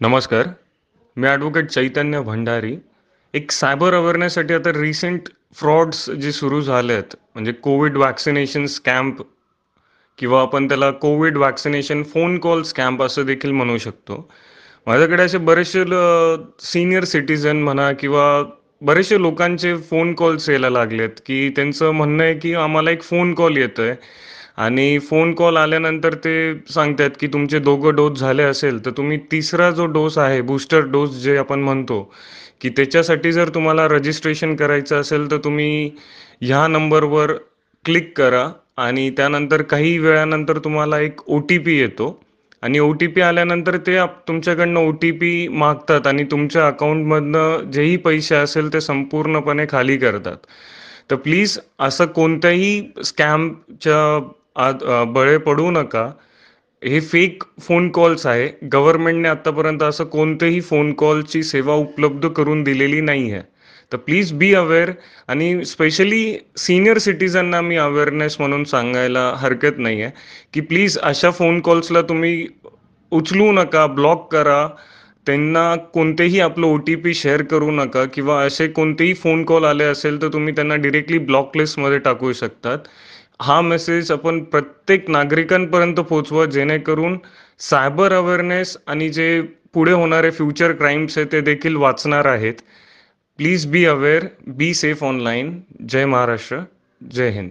नमस्कार. मी ॲडव्होकेट चैतन्य भंडारी. एक सायबर अवेअरनेससाठी आता रिसेंट फ्रॉड्स जे सुरू झाले आहेत म्हणजे कोविड वॅक्सिनेशन स्कॅम्प किंवा आपण त्याला covid vaccination phone call scam असं देखील म्हणू शकतो. माझ्याकडे असे बरेचसे सिनियर सिटीजन म्हणा किंवा बरेचसे लोकांचे फोन कॉल्स यायला लागलेत की त्यांचं म्हणणं आहे की आम्हाला एक फोन कॉल येतो आहे आणि फोन कॉल आल्यानंतर ते सांगतात की तुमचे दोघं डोस झाले असेल तर तुम्ही तिसरा जो डोस आहे बूस्टर डोस जे आपण म्हणतो की त्याच्यासाठी जर तुम्हाला रजिस्ट्रेशन करायचं असेल तर तुम्ही ह्या नंबरवर क्लिक करा आणि त्यानंतर काही वेळानंतर तुम्हाला एक ओ टी पी येतो. आणि ओ टी पी आल्यानंतर ते तुमच्याकडनं ओ टी पी मागतात आणि तुमच्या अकाउंटमधनं जेही पैसे असेल ते संपूर्णपणे खाली करतात. तर प्लीज असं कोणत्याही स्कॅमच्या आत बळे पडू नका. हे फेक फोन कॉल्स आहे. गव्हर्नमेंटने आत्तापर्यंत असं कोणतेही फोन कॉलची सेवा उपलब्ध करून दिलेली नाही आहे तर प्लीज बी अवेअर आणि स्पेशली सिनियर सिटीजनना मी अवेअरनेस म्हणून सांगायला हरकत नाही आहे की प्लीज अशा फोन कॉल्सला तुम्ही उचलू नका ब्लॉक करा. त्यांना कोणतेही आपलं ओ टी पी शेअर करू नका किंवा असे कोणतेही फोन कॉल आले असेल तर तुम्ही त्यांना डिरेक्टली ब्लॉक लिस्टमध्ये टाकू शकतात. हा मेसेज आपण प्रत्येक नागरिकांपर्यंत पोहोचवा जेणेकरून सायबर अवेअरनेस आणि जे पुढे होणारे फ्युचर क्राईम्स आहे ते देखील वाचणार आहेत. Please be aware be safe online जय महाराष्ट्र जय हिंद.